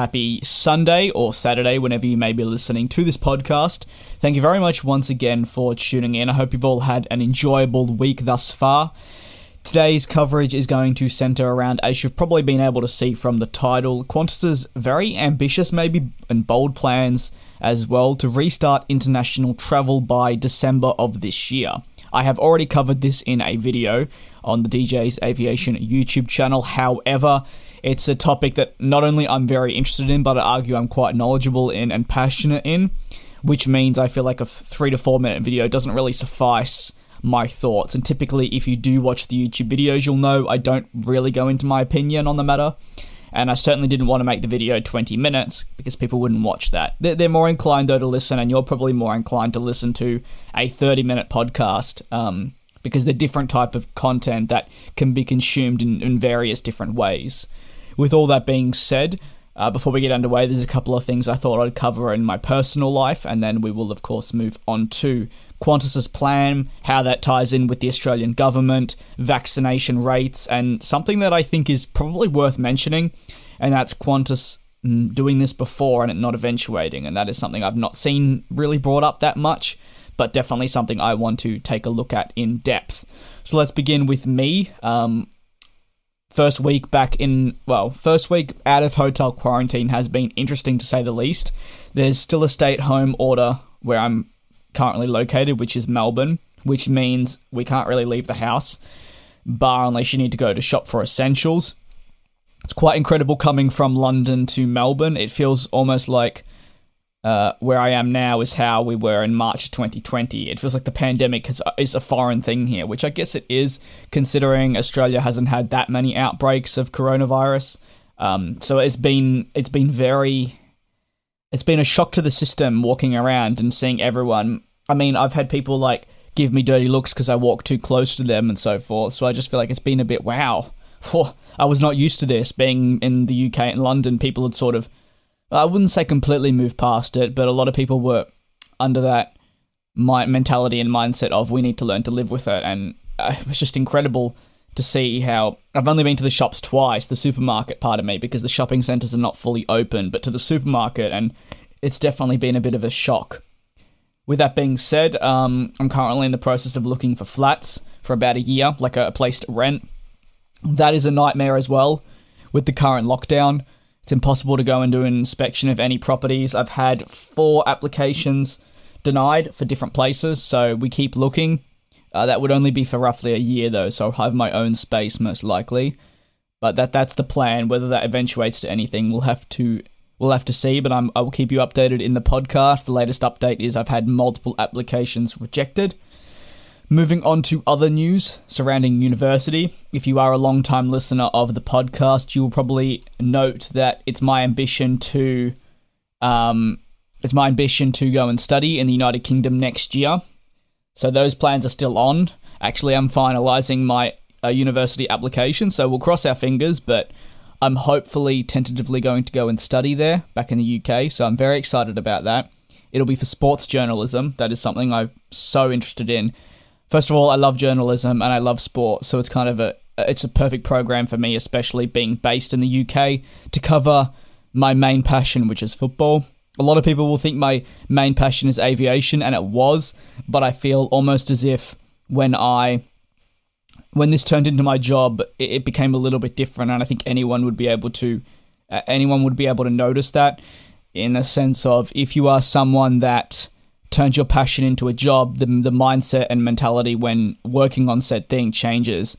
Happy Sunday or Saturday, whenever you may be listening to this podcast. Thank you very much once again for tuning in. I hope you've all had an enjoyable week thus far. Today's coverage is going to center around, as you've probably been able to see from the title, Qantas's very ambitious, maybe, and bold plans as well to restart international travel by December of this year. I have already covered this in a video on the DJ's Aviation YouTube channel. However, it's a topic that not only I'm very interested in, but I argue I'm quite knowledgeable in and passionate in, which means I feel like a three to four minute video doesn't really suffice my thoughts. And typically, if you do watch the YouTube videos, you'll know I don't really go into my opinion on the matter. And I certainly didn't want to make the video 20 minutes because people wouldn't watch that. They're, more inclined, though, to listen, and you're probably more inclined to listen to a 30 minute podcast um, because they're different type of content that can be consumed in, in various different ways. With all that being said, uh, before we get underway, there's a couple of things I thought I'd cover in my personal life, and then we will, of course, move on to Qantas's plan, how that ties in with the Australian government, vaccination rates, and something that I think is probably worth mentioning, and that's Qantas mm, doing this before and it not eventuating, and that is something I've not seen really brought up that much, but definitely something I want to take a look at in depth. So let's begin with me. Um, first week back in, well, first week out of hotel quarantine has been interesting to say the least. There's still a stay at home order where I'm currently located, which is Melbourne, which means we can't really leave the house, bar unless you need to go to shop for essentials. It's quite incredible coming from London to Melbourne. It feels almost like uh, where I am now is how we were in March 2020. It feels like the pandemic is, is a foreign thing here, which I guess it is, considering Australia hasn't had that many outbreaks of coronavirus. Um, so it's been it's been very it's been a shock to the system walking around and seeing everyone. I mean, I've had people like give me dirty looks because I walk too close to them and so forth. So I just feel like it's been a bit wow. I was not used to this being in the UK and London. People had sort of I wouldn't say completely moved past it, but a lot of people were under that my mentality and mindset of we need to learn to live with it, and uh, it was just incredible to see how I've only been to the shops twice, the supermarket part of me, because the shopping centres are not fully open, but to the supermarket, and it's definitely been a bit of a shock. With that being said, um, I'm currently in the process of looking for flats for about a year, like a place to rent. That is a nightmare as well with the current lockdown. It's impossible to go and do an inspection of any properties. I've had four applications denied for different places, so we keep looking. Uh, that would only be for roughly a year though, so I'll have my own space most likely. But that that's the plan. Whether that eventuates to anything, we'll have to we'll have to see. But I'm I will keep you updated in the podcast. The latest update is I've had multiple applications rejected. Moving on to other news surrounding university. If you are a long time listener of the podcast, you will probably note that it's my ambition to um, it's my ambition to go and study in the United Kingdom next year. So those plans are still on. Actually, I'm finalizing my uh, university application, so we'll cross our fingers, but I'm hopefully tentatively going to go and study there back in the UK, so I'm very excited about that. It'll be for sports journalism. That is something I'm so interested in first of all, I love journalism and I love sport, so it's kind of a it's a perfect program for me, especially being based in the UK to cover my main passion, which is football. A lot of people will think my main passion is aviation, and it was, but I feel almost as if when I when this turned into my job, it, it became a little bit different, and I think anyone would be able to uh, anyone would be able to notice that in the sense of if you are someone that turns your passion into a job, the, the mindset and mentality when working on said thing changes.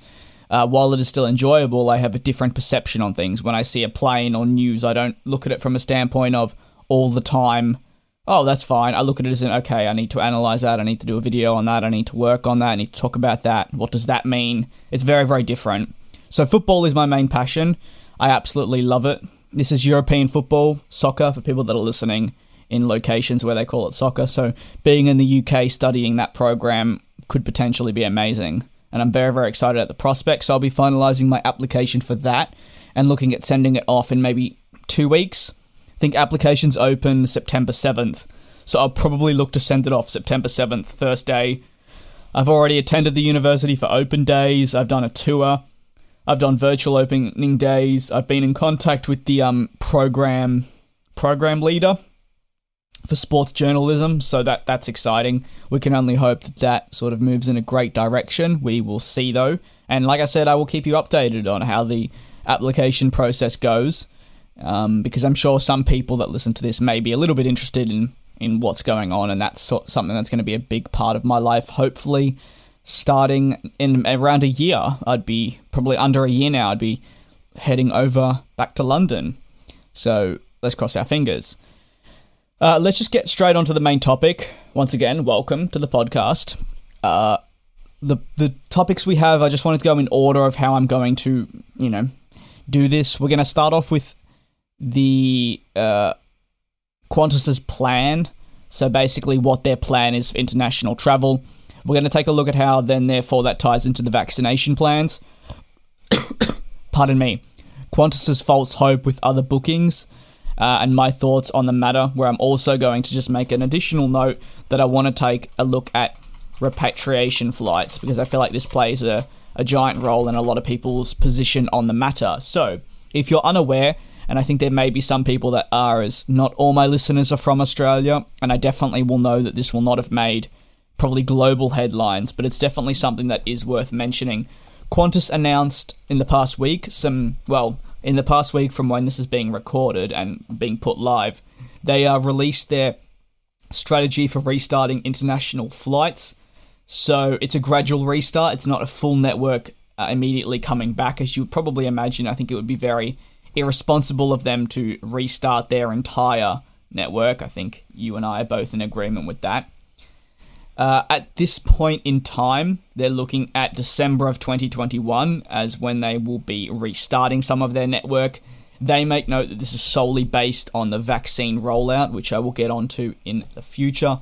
Uh, while it is still enjoyable, I have a different perception on things. When I see a plane or news, I don't look at it from a standpoint of all the time, oh, that's fine. I look at it as an, okay, I need to analyze that. I need to do a video on that. I need to work on that. I need to talk about that. What does that mean? It's very, very different. So, football is my main passion. I absolutely love it. This is European football, soccer, for people that are listening in locations where they call it soccer. So being in the UK studying that program could potentially be amazing. And I'm very, very excited at the prospect. So I'll be finalizing my application for that and looking at sending it off in maybe two weeks. I think applications open September 7th. So I'll probably look to send it off September 7th, Thursday. I've already attended the university for open days. I've done a tour. I've done virtual opening days. I've been in contact with the um, program program leader for sports journalism, so that that's exciting. We can only hope that that sort of moves in a great direction. We will see though, and like I said, I will keep you updated on how the application process goes, um, because I'm sure some people that listen to this may be a little bit interested in in what's going on, and that's so- something that's going to be a big part of my life. Hopefully, starting in around a year, I'd be probably under a year now. I'd be heading over back to London. So let's cross our fingers. Uh, let's just get straight onto the main topic. Once again, welcome to the podcast. Uh, the the topics we have, I just wanted to go in order of how I'm going to, you know, do this. We're going to start off with the uh, Qantas's plan. So basically, what their plan is for international travel. We're going to take a look at how then, therefore, that ties into the vaccination plans. Pardon me. Qantas's false hope with other bookings uh, and my thoughts on the matter, where I'm also going to just make an additional note that I want to take a look at repatriation flights because I feel like this plays a, a giant role in a lot of people's position on the matter. So, if you're unaware, and I think there may be some people that are, as not all my listeners are from Australia, and I definitely will know that this will not have made probably global headlines, but it's definitely something that is worth mentioning. Qantas announced in the past week some, well, in the past week from when this is being recorded and being put live, they uh, released their strategy for restarting international flights. So it's a gradual restart. It's not a full network uh, immediately coming back, as you would probably imagine. I think it would be very irresponsible of them to restart their entire network. I think you and I are both in agreement with that. Uh, at this point in time, they're looking at December of 2021 as when they will be restarting some of their network. They make note that this is solely based on the vaccine rollout, which I will get onto in the future.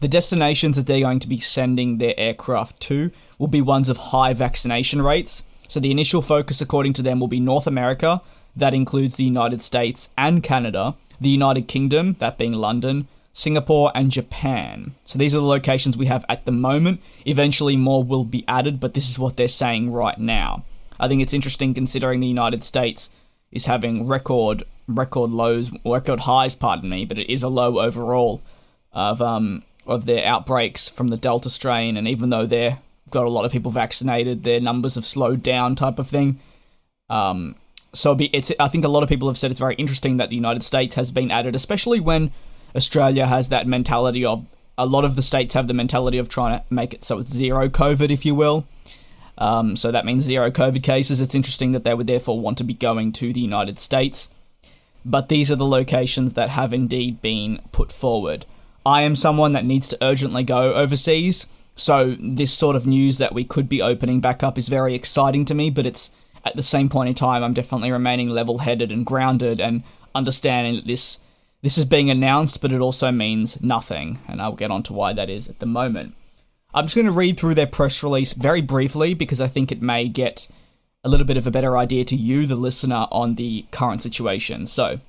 The destinations that they're going to be sending their aircraft to will be ones of high vaccination rates. So the initial focus, according to them, will be North America. That includes the United States and Canada, the United Kingdom, that being London, Singapore, and Japan. So these are the locations we have at the moment. Eventually, more will be added, but this is what they're saying right now. I think it's interesting considering the United States is having record record lows, record highs, pardon me, but it is a low overall of um of their outbreaks from the Delta strain, and even though they've got a lot of people vaccinated, their numbers have slowed down, type of thing. Um, so it's I think a lot of people have said it's very interesting that the United States has been added, especially when Australia has that mentality of a lot of the states have the mentality of trying to make it so it's zero COVID, if you will. Um, so that means zero COVID cases. It's interesting that they would therefore want to be going to the United States. But these are the locations that have indeed been put forward. I am someone that needs to urgently go overseas, so this sort of news that we could be opening back up is very exciting to me, but it's at the same point in time, I'm definitely remaining level headed and grounded and understanding that this this is being announced, but it also means nothing, and I'll get on to why that is at the moment. I'm just going to read through their press release very briefly because I think it may get a little bit of a better idea to you, the listener, on the current situation. So,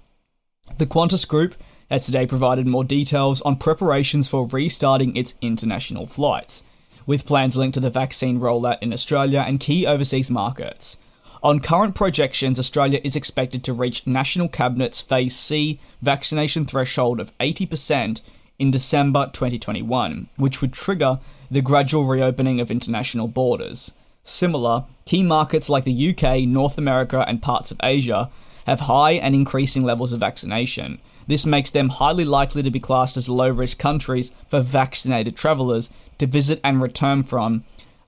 the Qantas Group has today provided more details on preparations for restarting its international flights, with plans linked to the vaccine rollout in Australia and key overseas markets. On current projections, Australia is expected to reach National Cabinet's Phase C vaccination threshold of 80% in December 2021, which would trigger the gradual reopening of international borders. Similar, key markets like the UK, North America, and parts of Asia have high and increasing levels of vaccination. This makes them highly likely to be classed as low risk countries for vaccinated travellers to visit and return from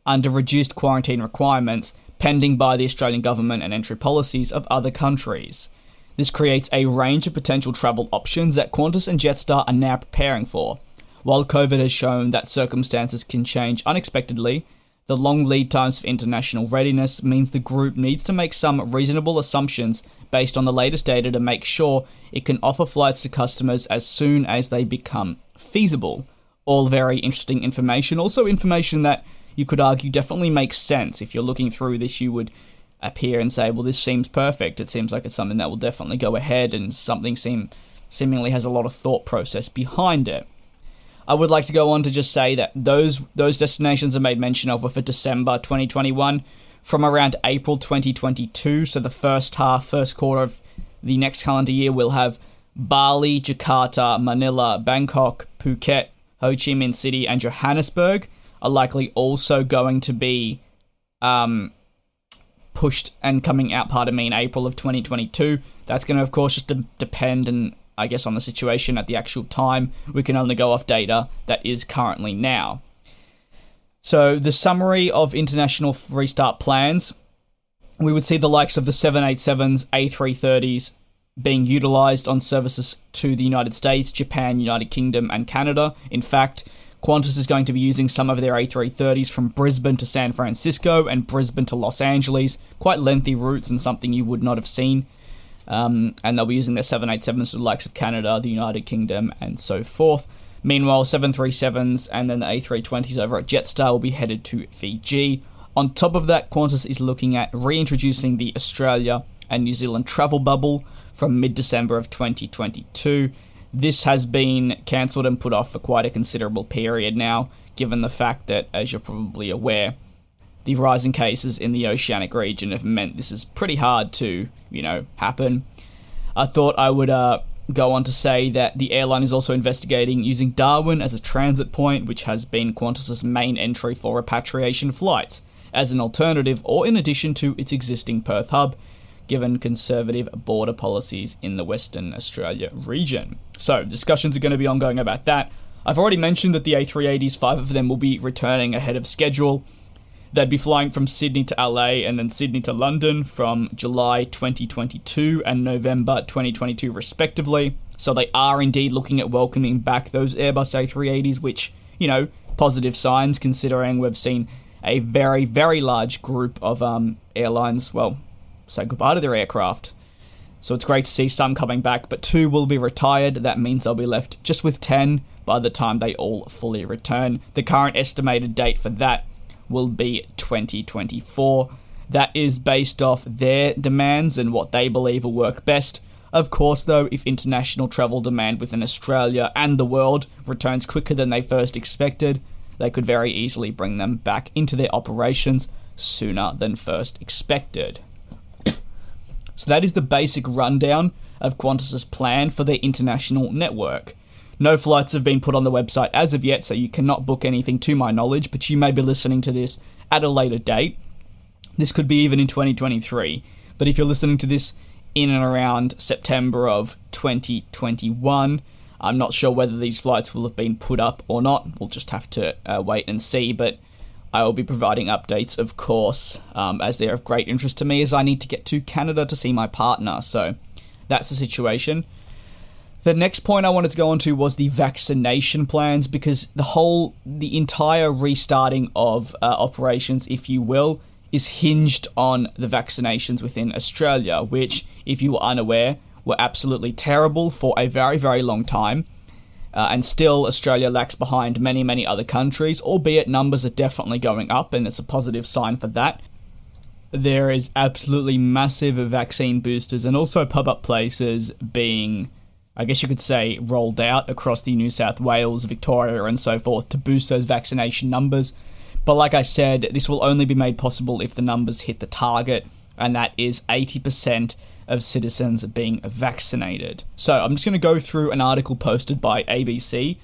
under reduced quarantine requirements pending by the Australian government and entry policies of other countries. This creates a range of potential travel options that Qantas and Jetstar are now preparing for. While COVID has shown that circumstances can change unexpectedly, the long lead times for international readiness means the group needs to make some reasonable assumptions based on the latest data to make sure it can offer flights to customers as soon as they become feasible. All very interesting information, also information that you could argue definitely makes sense. If you're looking through this, you would appear and say, well, this seems perfect. It seems like it's something that will definitely go ahead and something seem seemingly has a lot of thought process behind it. I would like to go on to just say that those those destinations are made mention of were for December 2021 from around April 2022, so the first half, first quarter of the next calendar year, we'll have Bali, Jakarta, Manila, Bangkok, Phuket, Ho Chi Minh City, and Johannesburg are likely also going to be um, pushed and coming out, pardon me, in April of 2022. That's going to, of course, just de- depend and I guess on the situation at the actual time. We can only go off data that is currently now. So, the summary of international restart plans we would see the likes of the 787s, A330s being utilized on services to the United States, Japan, United Kingdom, and Canada. In fact, Qantas is going to be using some of their A330s from Brisbane to San Francisco and Brisbane to Los Angeles. Quite lengthy routes and something you would not have seen. Um, and they'll be using their 787s to the likes of Canada, the United Kingdom, and so forth. Meanwhile, 737s and then the A320s over at Jetstar will be headed to Fiji. On top of that, Qantas is looking at reintroducing the Australia and New Zealand travel bubble from mid December of 2022. This has been cancelled and put off for quite a considerable period now, given the fact that, as you're probably aware, the rising cases in the oceanic region have meant this is pretty hard to, you know, happen. I thought I would uh, go on to say that the airline is also investigating using Darwin as a transit point, which has been Qantas's main entry for repatriation flights, as an alternative or in addition to its existing Perth hub, given conservative border policies in the Western Australia region. So, discussions are going to be ongoing about that. I've already mentioned that the A380s, five of them will be returning ahead of schedule. They'd be flying from Sydney to LA and then Sydney to London from July 2022 and November 2022, respectively. So they are indeed looking at welcoming back those Airbus A380s, which, you know, positive signs considering we've seen a very, very large group of um, airlines, well, say goodbye to their aircraft. So it's great to see some coming back, but two will be retired. That means they'll be left just with 10 by the time they all fully return. The current estimated date for that will be 2024. That is based off their demands and what they believe will work best. Of course, though, if international travel demand within Australia and the world returns quicker than they first expected, they could very easily bring them back into their operations sooner than first expected. So, that is the basic rundown of Qantas's plan for their international network. No flights have been put on the website as of yet, so you cannot book anything to my knowledge, but you may be listening to this at a later date. This could be even in 2023, but if you're listening to this in and around September of 2021, I'm not sure whether these flights will have been put up or not. We'll just have to uh, wait and see, but I will be providing updates, of course, um, as they're of great interest to me, as I need to get to Canada to see my partner. So that's the situation. The next point I wanted to go on to was the vaccination plans because the whole, the entire restarting of uh, operations, if you will, is hinged on the vaccinations within Australia, which, if you were unaware, were absolutely terrible for a very, very long time. Uh, and still, Australia lags behind many, many other countries, albeit numbers are definitely going up, and it's a positive sign for that. There is absolutely massive vaccine boosters and also pub up places being I guess you could say, rolled out across the New South Wales, Victoria, and so forth to boost those vaccination numbers. But like I said, this will only be made possible if the numbers hit the target, and that is 80% of citizens being vaccinated. So I'm just going to go through an article posted by ABC.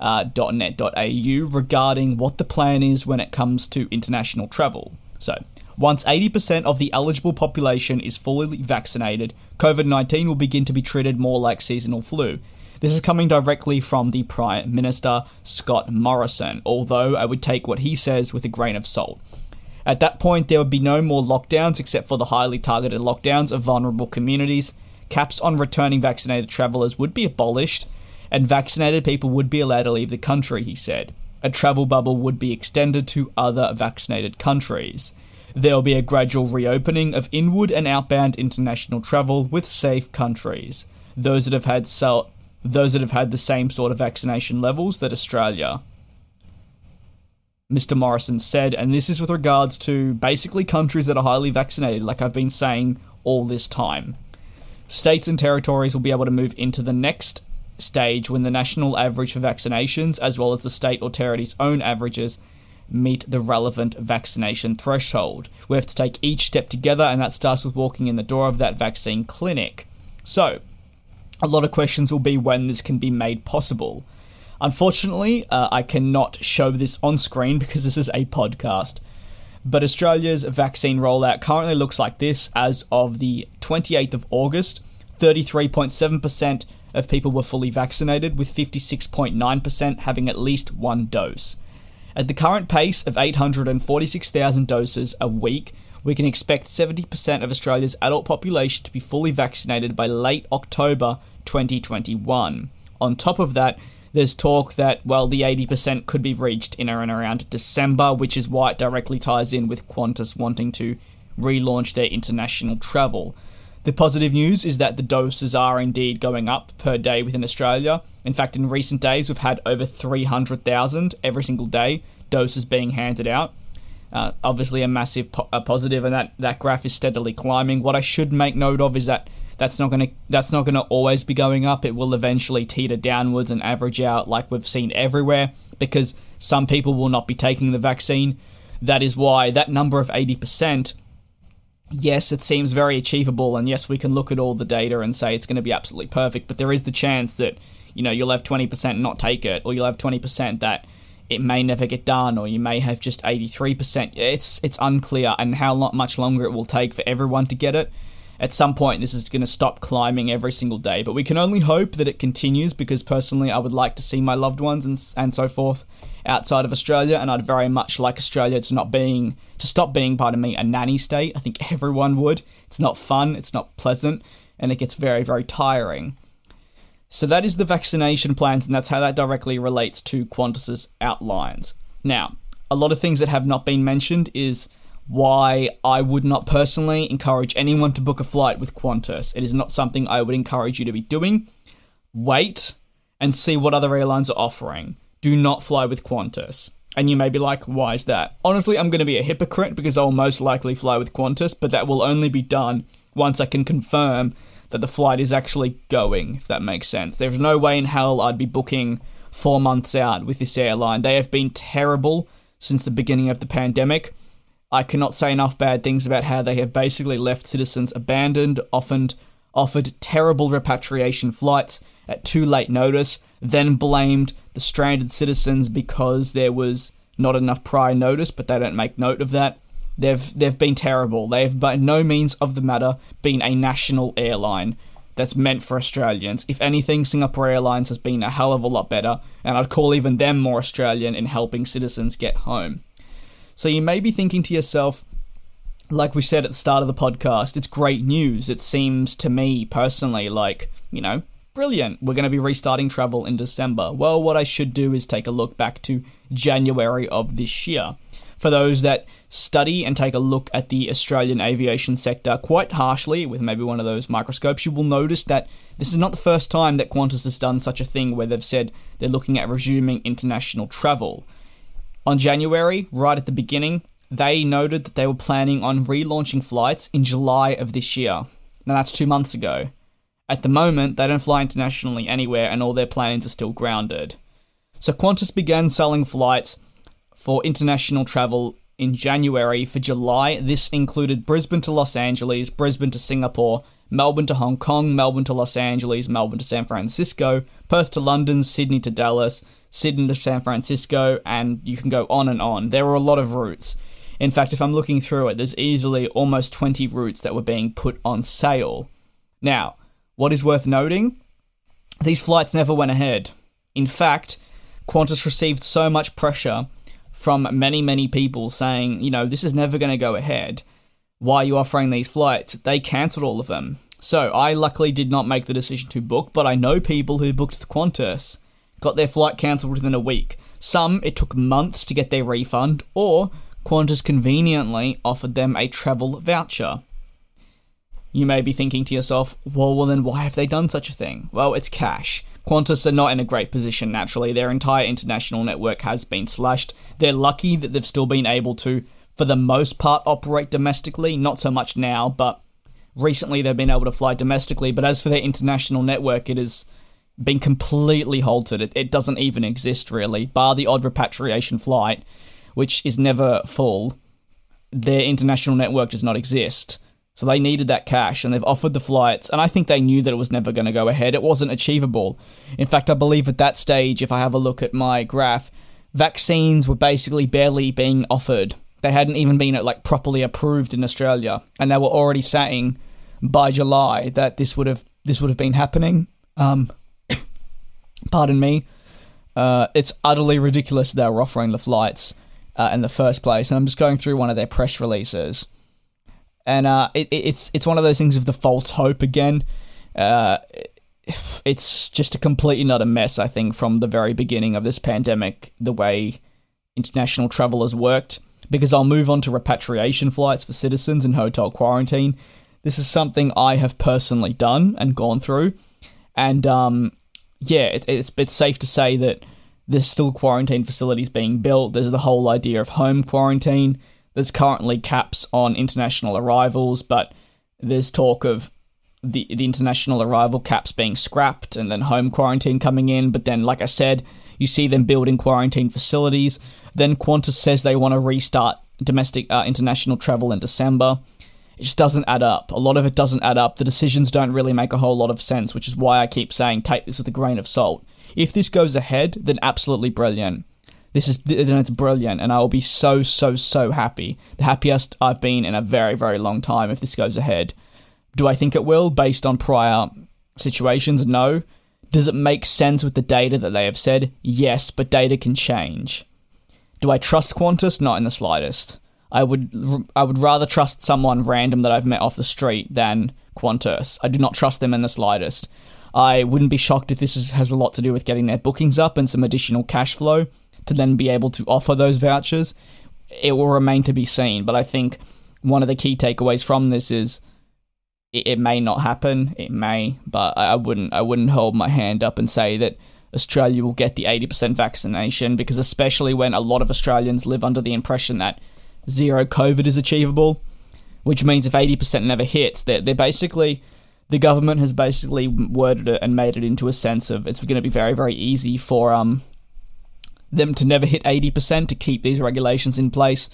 Uh, .net.au regarding what the plan is when it comes to international travel. So, once 80% of the eligible population is fully vaccinated, COVID 19 will begin to be treated more like seasonal flu. This is coming directly from the Prime Minister, Scott Morrison, although I would take what he says with a grain of salt. At that point, there would be no more lockdowns except for the highly targeted lockdowns of vulnerable communities. Caps on returning vaccinated travellers would be abolished, and vaccinated people would be allowed to leave the country, he said. A travel bubble would be extended to other vaccinated countries. There will be a gradual reopening of inward and outbound international travel with safe countries. Those that have had those that have had the same sort of vaccination levels that Australia. Mr. Morrison said, and this is with regards to basically countries that are highly vaccinated, like I've been saying all this time. States and territories will be able to move into the next stage when the national average for vaccinations, as well as the state or territory's own averages, meet the relevant vaccination threshold. We have to take each step together, and that starts with walking in the door of that vaccine clinic. So, a lot of questions will be when this can be made possible. Unfortunately, uh, I cannot show this on screen because this is a podcast. But Australia's vaccine rollout currently looks like this as of the 28th of August 33.7% of people were fully vaccinated, with 56.9% having at least one dose. At the current pace of 846,000 doses a week, we can expect 70% of Australia's adult population to be fully vaccinated by late October 2021. On top of that, there's talk that, well, the 80% could be reached in and around December, which is why it directly ties in with Qantas wanting to relaunch their international travel. The positive news is that the doses are indeed going up per day within Australia. In fact, in recent days, we've had over 300,000 every single day doses being handed out. Uh, obviously, a massive po- a positive, and that, that graph is steadily climbing. What I should make note of is that that's not going to that's not going to always be going up. It will eventually teeter downwards and average out like we've seen everywhere because some people will not be taking the vaccine. That is why that number of 80% yes, it seems very achievable, and yes, we can look at all the data and say it's going to be absolutely perfect, but there is the chance that, you know, you'll have 20% not take it, or you'll have 20% that it may never get done, or you may have just 83%. It's, it's unclear, and how much longer it will take for everyone to get it. At some point, this is going to stop climbing every single day, but we can only hope that it continues because personally, I would like to see my loved ones and, and so forth outside of Australia, and I'd very much like Australia to not being to stop being, pardon me, a nanny state. I think everyone would. It's not fun, it's not pleasant, and it gets very, very tiring. So that is the vaccination plans, and that's how that directly relates to Qantas's outlines. Now, a lot of things that have not been mentioned is why I would not personally encourage anyone to book a flight with Qantas. It is not something I would encourage you to be doing. Wait and see what other airlines are offering do not fly with Qantas. And you may be like, why is that? Honestly, I'm going to be a hypocrite because I'll most likely fly with Qantas, but that will only be done once I can confirm that the flight is actually going, if that makes sense. There's no way in hell I'd be booking four months out with this airline. They have been terrible since the beginning of the pandemic. I cannot say enough bad things about how they have basically left citizens abandoned, often offered terrible repatriation flights at too late notice, then blamed the stranded citizens because there was not enough prior notice, but they don't make note of that. They've they've been terrible. They've by no means of the matter been a national airline that's meant for Australians. If anything, Singapore Airlines has been a hell of a lot better, and I'd call even them more Australian in helping citizens get home. So you may be thinking to yourself, like we said at the start of the podcast, it's great news. It seems to me personally like, you know, brilliant, we're going to be restarting travel in December. Well, what I should do is take a look back to January of this year. For those that study and take a look at the Australian aviation sector quite harshly, with maybe one of those microscopes, you will notice that this is not the first time that Qantas has done such a thing where they've said they're looking at resuming international travel. On January, right at the beginning, they noted that they were planning on relaunching flights in July of this year. Now, that's two months ago. At the moment, they don't fly internationally anywhere and all their planes are still grounded. So Qantas began selling flights for international travel in January. For July, this included Brisbane to Los Angeles, Brisbane to Singapore, Melbourne to Hong Kong, Melbourne to Los Angeles, Melbourne to San Francisco, Perth to London, Sydney to Dallas, Sydney to San Francisco, and you can go on and on. There are a lot of routes. In fact, if I'm looking through it, there's easily almost 20 routes that were being put on sale. Now, what is worth noting? These flights never went ahead. In fact, Qantas received so much pressure from many, many people saying, you know, this is never going to go ahead. Why are you offering these flights? They cancelled all of them. So I luckily did not make the decision to book, but I know people who booked Qantas, got their flight cancelled within a week. Some, it took months to get their refund, or Qantas conveniently offered them a travel voucher. You may be thinking to yourself, well, well, then why have they done such a thing? Well, it's cash. Qantas are not in a great position naturally. Their entire international network has been slashed. They're lucky that they've still been able to, for the most part, operate domestically. Not so much now, but recently they've been able to fly domestically. But as for their international network, it has been completely halted. It, it doesn't even exist really, bar the odd repatriation flight, which is never full. Their international network does not exist. So they needed that cash and they've offered the flights. And I think they knew that it was never going to go ahead. It wasn't achievable. In fact, I believe at that stage, if I have a look at my graph, vaccines were basically barely being offered. They hadn't even been like properly approved in Australia, and they were already saying by July that this would have this would have been happening. Um, pardon me. Uh, it's utterly ridiculous they were offering the flights uh, in the first place. And I'm just going through one of their press releases and uh, it, it's it's one of those things of the false hope again. Uh, it's just a completely not a mess. I think from the very beginning of this pandemic, the way international travel has worked. Because I'll move on to repatriation flights for citizens in hotel quarantine. This is something I have personally done and gone through, and um, yeah, it, it's it's safe to say that there's still quarantine facilities being built. There's the whole idea of home quarantine there's currently caps on international arrivals, but there's talk of the the international arrival caps being scrapped and then home quarantine coming in. But then, like I said, you see them building quarantine facilities. Then Qantas says they want to restart domestic uh, international travel in December. It just doesn't add up. A lot of it doesn't add up. The decisions don't really make a whole lot of sense, which is why I keep saying take this with a grain of salt. If this goes ahead, then absolutely brilliant. This is then it's brilliant, and I will be so so so happy. The happiest I've been in a very very long time if this goes ahead. Do I think it will, based on prior situations? No. Does it make sense with the data that they have said? Yes, but data can change. Do I trust Qantas? Not in the slightest. I would I would rather trust someone random that I've met off the street than Qantas. I do not trust them in the slightest. I wouldn't be shocked if this is, has a lot to do with getting their bookings up and some additional cash flow to then be able to offer those vouchers, it will remain to be seen. But I think one of the key takeaways from this is it, it may not happen. It may, but I, I wouldn't. I wouldn't hold my hand up and say that Australia will get the 80% vaccination because, especially when a lot of Australians live under the impression that zero COVID is achievable, which means if 80% never hits, they're, they're basically. The government has basically worded it and made it into a sense of it's going to be very, very easy for um them to never hit 80% to keep these regulations in place.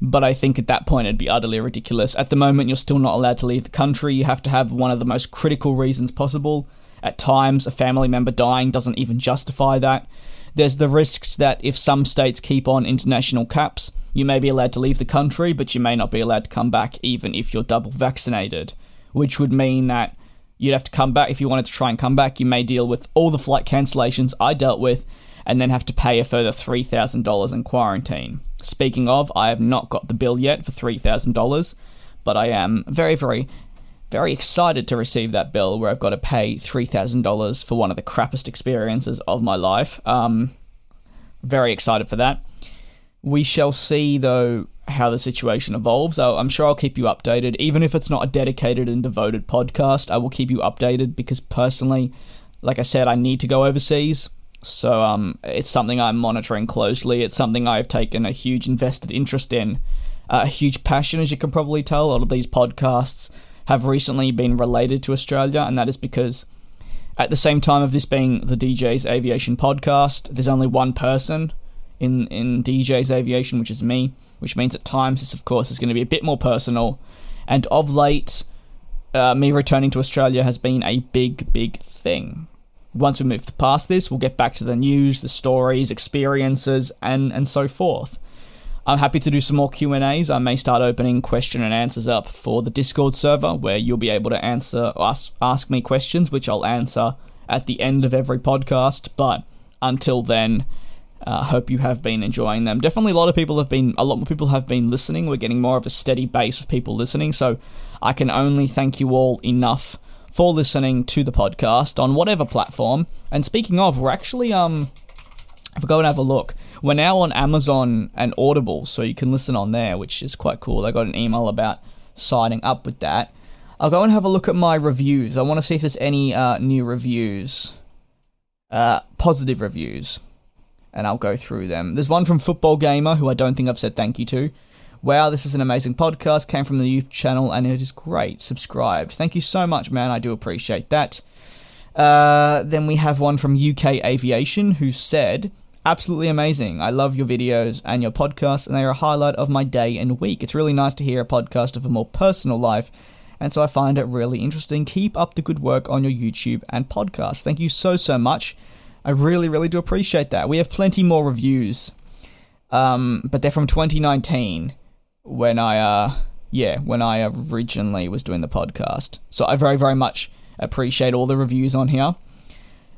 But I think at that point it'd be utterly ridiculous. At the moment, you're still not allowed to leave the country. You have to have one of the most critical reasons possible. At times, a family member dying doesn't even justify that. There's the risks that if some states keep on international caps, you may be allowed to leave the country, but you may not be allowed to come back even if you're double vaccinated, which would mean that you'd have to come back. If you wanted to try and come back, you may deal with all the flight cancellations I dealt with and then have to pay a further $3,000 in quarantine. Speaking of, I have not got the bill yet for $3,000, but I am very, very, very excited to receive that bill where I've got to pay $3,000 for one of the crappiest experiences of my life. Um, very excited for that. We shall see, though, how the situation evolves. I'm sure I'll keep you updated. Even if it's not a dedicated and devoted podcast, I will keep you updated because personally, like I said, I need to go overseas. So um, it's something I'm monitoring closely. It's something I've taken a huge invested interest in, uh, a huge passion, as you can probably tell. A lot of these podcasts have recently been related to Australia, and that is because at the same time of this being the DJ's Aviation podcast, there's only one person in in DJ's Aviation, which is me. Which means at times this, of course, is going to be a bit more personal. And of late, uh, me returning to Australia has been a big, big thing once we move past this, we'll get back to the news, the stories, experiences, and and so forth. I'm happy to do some more Q and A's. I may start opening question and answers up for the Discord server, where you'll be able to answer ask ask me questions, which I'll answer at the end of every podcast. But until then, I uh, hope you have been enjoying them. Definitely, a lot of people have been a lot more people have been listening. We're getting more of a steady base of people listening, so I can only thank you all enough for listening to the podcast on whatever platform. And speaking of, we're actually um if we go and have a look, we're now on Amazon and Audible, so you can listen on there, which is quite cool. I got an email about signing up with that. I'll go and have a look at my reviews. I want to see if there's any uh, new reviews, uh, positive reviews, and I'll go through them. There's one from Football Gamer, who I don't think I've said thank you to. Wow, this is an amazing podcast. Came from the youth channel and it is great. Subscribed. Thank you so much, man. I do appreciate that. Uh, then we have one from UK Aviation who said, Absolutely amazing. I love your videos and your podcast, and they are a highlight of my day and week. It's really nice to hear a podcast of a more personal life and so I find it really interesting. Keep up the good work on your YouTube and podcast. Thank you so, so much. I really, really do appreciate that. We have plenty more reviews, um, but they're from 2019 when I, uh, yeah, when I originally was doing the podcast. So I very, very much appreciate all the reviews on here.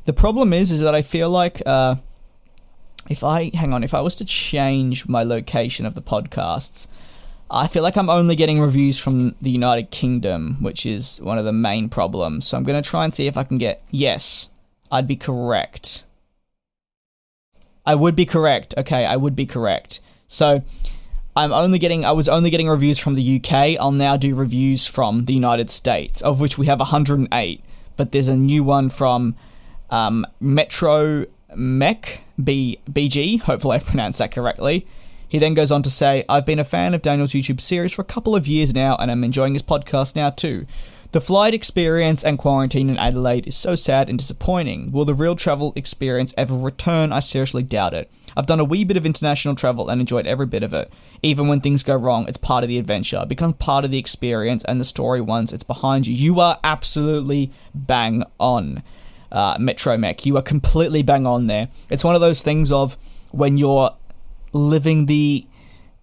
The problem is, is that I feel like, uh, if I hang on, if I was to change my location of the podcasts, I feel like I'm only getting reviews from the United Kingdom, which is one of the main problems. So I'm going to try and see if I can get. Yes, I'd be correct. I would be correct. Okay, I would be correct. So I'm only getting. I was only getting reviews from the UK. I'll now do reviews from the United States, of which we have 108. But there's a new one from um, Metro Mech B BG. Hopefully, I've pronounced that correctly. He then goes on to say, I've been a fan of Daniel's YouTube series for a couple of years now, and I'm enjoying his podcast now too. The flight experience and quarantine in Adelaide is so sad and disappointing. Will the real travel experience ever return? I seriously doubt it. I've done a wee bit of international travel and enjoyed every bit of it. Even when things go wrong, it's part of the adventure. It becomes part of the experience and the story once it's behind you. You are absolutely bang on, uh, Metro Mech. You are completely bang on there. It's one of those things of when you're living the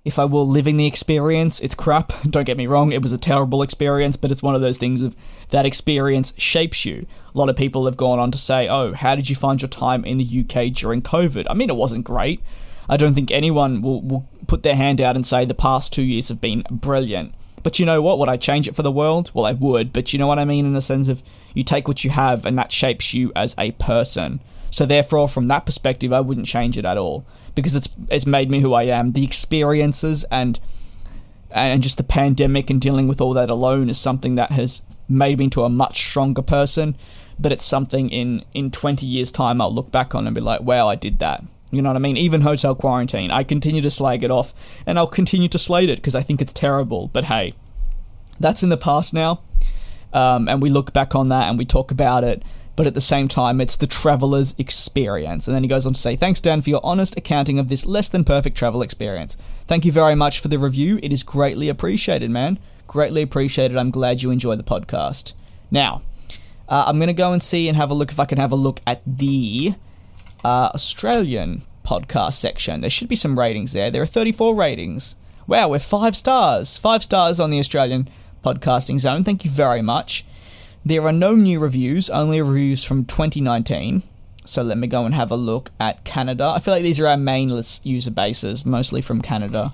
if I will living the experience, it's crap. Don't get me wrong, it was a terrible experience, but it's one of those things of that experience shapes you. A lot of people have gone on to say, "Oh, how did you find your time in the UK during COVID?" I mean, it wasn't great. I don't think anyone will, will put their hand out and say the past two years have been brilliant. But you know what? Would I change it for the world? Well, I would. But you know what I mean in the sense of you take what you have and that shapes you as a person. So therefore, from that perspective, I wouldn't change it at all because it's it's made me who I am. The experiences and and just the pandemic and dealing with all that alone is something that has made me into a much stronger person. But it's something in in 20 years' time I'll look back on and be like, wow, I did that. You know what I mean? Even hotel quarantine, I continue to slag it off, and I'll continue to slate it because I think it's terrible. But hey, that's in the past now, um, and we look back on that and we talk about it but at the same time, it's the traveler's experience. And then he goes on to say, Thanks, Dan, for your honest accounting of this less than perfect travel experience. Thank you very much for the review. It is greatly appreciated, man. Greatly appreciated. I'm glad you enjoy the podcast. Now, uh, I'm going to go and see and have a look if I can have a look at the uh, Australian podcast section. There should be some ratings there. There are 34 ratings. Wow, we're five stars. Five stars on the Australian podcasting zone. Thank you very much. There are no new reviews, only reviews from 2019. So let me go and have a look at Canada. I feel like these are our main user bases, mostly from Canada,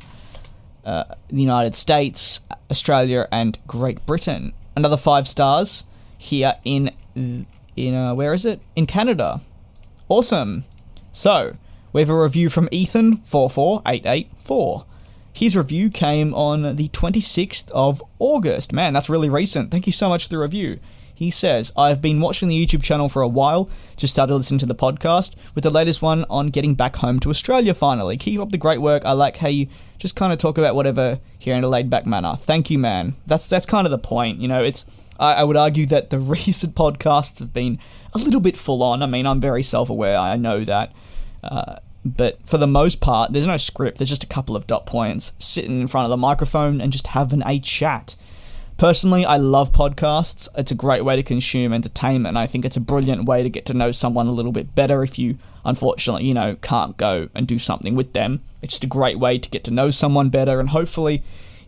uh, the United States, Australia, and Great Britain. Another five stars here in in uh, where is it? In Canada. Awesome. So we have a review from Ethan four four eight eight four. His review came on the 26th of August. Man, that's really recent. Thank you so much for the review. He says, I've been watching the YouTube channel for a while, just started listening to the podcast, with the latest one on getting back home to Australia finally. Keep up the great work. I like how you just kind of talk about whatever here in a laid back manner. Thank you, man. That's that's kind of the point. You know, it's I, I would argue that the recent podcasts have been a little bit full on. I mean, I'm very self aware, I know that. Uh, but for the most part, there's no script. There's just a couple of dot points sitting in front of the microphone and just having a chat. Personally, I love podcasts. It's a great way to consume entertainment, I think it's a brilliant way to get to know someone a little bit better if you, unfortunately, you know, can't go and do something with them. It's just a great way to get to know someone better, and hopefully,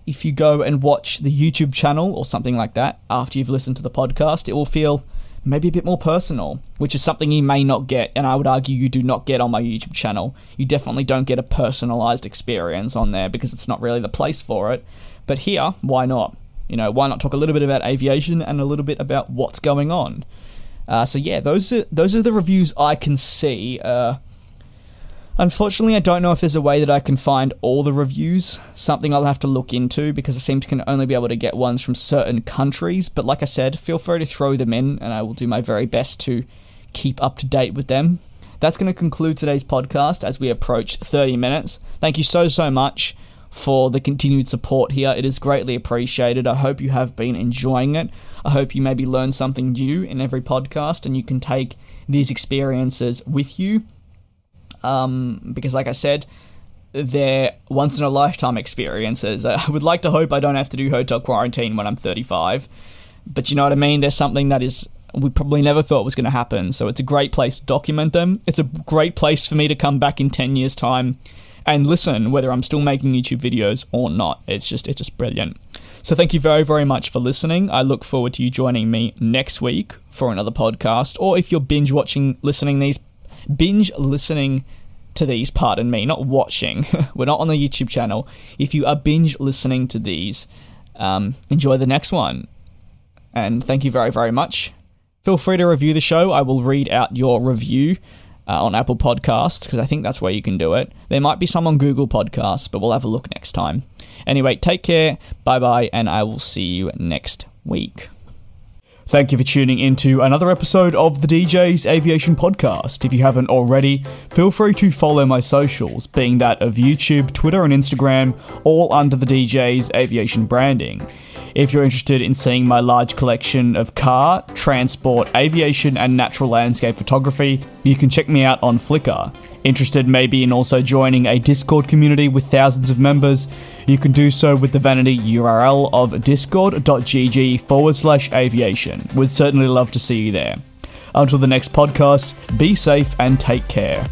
if you go and watch the YouTube channel or something like that after you've listened to the podcast, it will feel maybe a bit more personal, which is something you may not get, and I would argue you do not get on my YouTube channel. You definitely don't get a personalized experience on there because it's not really the place for it. But here, why not? You know, why not talk a little bit about aviation and a little bit about what's going on? Uh, so yeah, those are those are the reviews I can see. Uh, unfortunately, I don't know if there's a way that I can find all the reviews. Something I'll have to look into because I seem to can only be able to get ones from certain countries. But like I said, feel free to throw them in, and I will do my very best to keep up to date with them. That's going to conclude today's podcast as we approach 30 minutes. Thank you so so much for the continued support here. It is greatly appreciated. I hope you have been enjoying it. I hope you maybe learn something new in every podcast and you can take these experiences with you. Um, because, like I said, they're once in a lifetime experiences. I would like to hope I don't have to do hotel quarantine when I'm 35, but you know what I mean? There's something that is we probably never thought was going to happen. So it's a great place to document them. It's a great place for me to come back in 10 years' time and listen whether I'm still making YouTube videos or not. It's just it's just brilliant. So thank you very very much for listening. I look forward to you joining me next week for another podcast or if you're binge watching listening these binge listening to these, pardon me, not watching. We're not on the YouTube channel. If you are binge listening to these, um, enjoy the next one. And thank you very, very much. Feel free to review the show. I will read out your review uh, on Apple Podcasts because I think that's where you can do it. There might be some on Google Podcasts, but we'll have a look next time. Anyway, take care, bye bye, and I will see you next week. Thank you for tuning into another episode of the DJ's Aviation Podcast. If you haven't already, feel free to follow my socials, being that of YouTube, Twitter, and Instagram, all under the DJ's Aviation branding. If you're interested in seeing my large collection of car, transport, aviation, and natural landscape photography, you can check me out on Flickr. Interested maybe in also joining a Discord community with thousands of members, you can do so with the vanity URL of discord.gg forward slash aviation. We'd certainly love to see you there. Until the next podcast, be safe and take care.